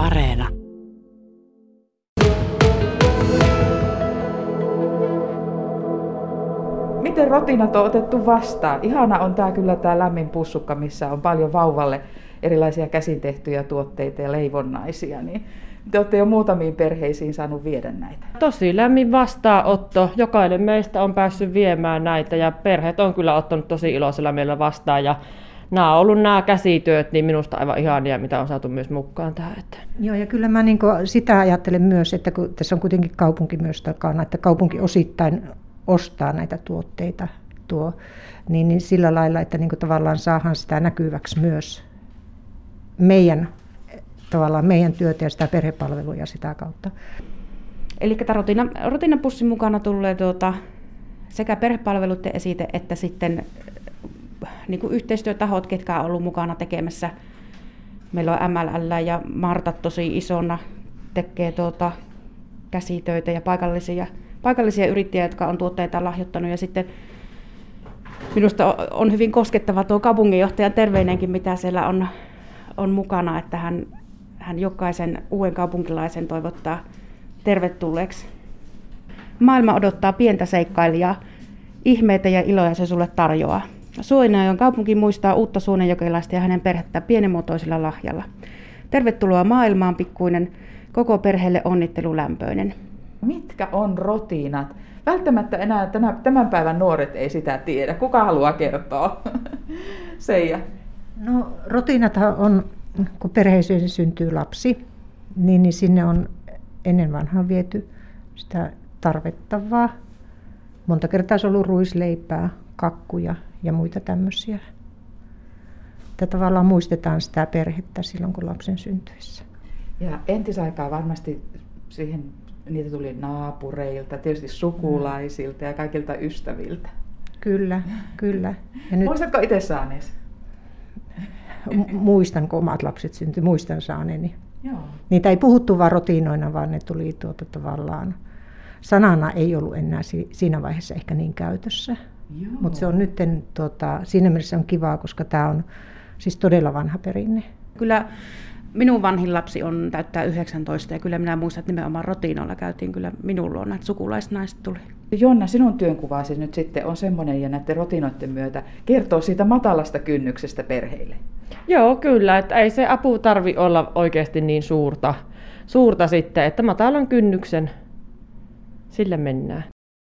Areena. Miten rotinat on otettu vastaan? Ihana on tämä kyllä tämä lämmin pussukka, missä on paljon vauvalle erilaisia käsin tehtyjä tuotteita ja leivonnaisia. Niin te olette jo muutamiin perheisiin saanut viedä näitä. Tosi lämmin vastaanotto. Jokainen meistä on päässyt viemään näitä ja perheet on kyllä ottanut tosi iloisella mielellä vastaan. Ja nämä on ollut nämä käsityöt, niin minusta aivan ihania, mitä on saatu myös mukaan tähän. Että. Joo, ja kyllä mä niin sitä ajattelen myös, että kun tässä on kuitenkin kaupunki myös takana, että kaupunki osittain ostaa näitä tuotteita tuo, niin, niin sillä lailla, että niin tavallaan saahan sitä näkyväksi myös meidän, tavallaan meidän työtä ja sitä perhepalveluja sitä kautta. Eli rutina, rutinapussin mukana tulee tuota, sekä perhepalveluiden esite että sitten niin kuin yhteistyötahot, ketkä on ollut mukana tekemässä. Meillä on MLL ja Marta tosi isona tekee tuota käsitöitä ja paikallisia, paikallisia yrittäjiä, jotka on tuotteita lahjoittanut. Ja sitten minusta on hyvin koskettava tuo kaupunginjohtajan terveinenkin, mitä siellä on, on mukana, että hän, hän jokaisen uuden kaupunkilaisen toivottaa tervetulleeksi. Maailma odottaa pientä seikkailijaa. Ihmeitä ja iloja se sulle tarjoaa. Suoinajon kaupunki muistaa uutta suonenjokelaista ja hänen perhettä pienimuotoisella lahjalla. Tervetuloa maailmaan, pikkuinen, koko perheelle onnittelu lämpöinen. Mitkä on rotiinat? Välttämättä enää tänä, tämän päivän nuoret ei sitä tiedä. Kuka haluaa kertoa? Seija. No rotiinathan on, kun perheeseen syntyy lapsi, niin, niin sinne on ennen vanhaa viety sitä tarvittavaa. Monta kertaa se on ollut ruisleipää, kakkuja ja muita tämmöisiä. Että tavallaan muistetaan sitä perhettä silloin, kun lapsen syntyessä. Ja entisaikaa varmasti siihen niitä tuli naapureilta, tietysti sukulaisilta ja kaikilta ystäviltä. Kyllä, kyllä. Ja nyt... Muistatko itse saaneesi? Muistan, kun omat lapset syntyi, muistan saaneeni. Joo. Niitä ei puhuttu vain rotinoina, vaan ne tuli tuota tavallaan, sanana ei ollut enää siinä vaiheessa ehkä niin käytössä. Mutta se on nyt tuota, siinä mielessä on kivaa, koska tämä on siis todella vanha perinne. Kyllä minun vanhin lapsi on täyttää 19 ja kyllä minä muistan, että nimenomaan rotiinoilla käytiin kyllä minun luona, että sukulaisnaiset tuli. Jonna, sinun työnkuvasi nyt sitten on semmoinen ja näiden rotinoiden myötä kertoo siitä matalasta kynnyksestä perheille. Joo, kyllä, että ei se apu tarvi olla oikeasti niin suurta, suurta sitten, että matalan kynnyksen sille mennään.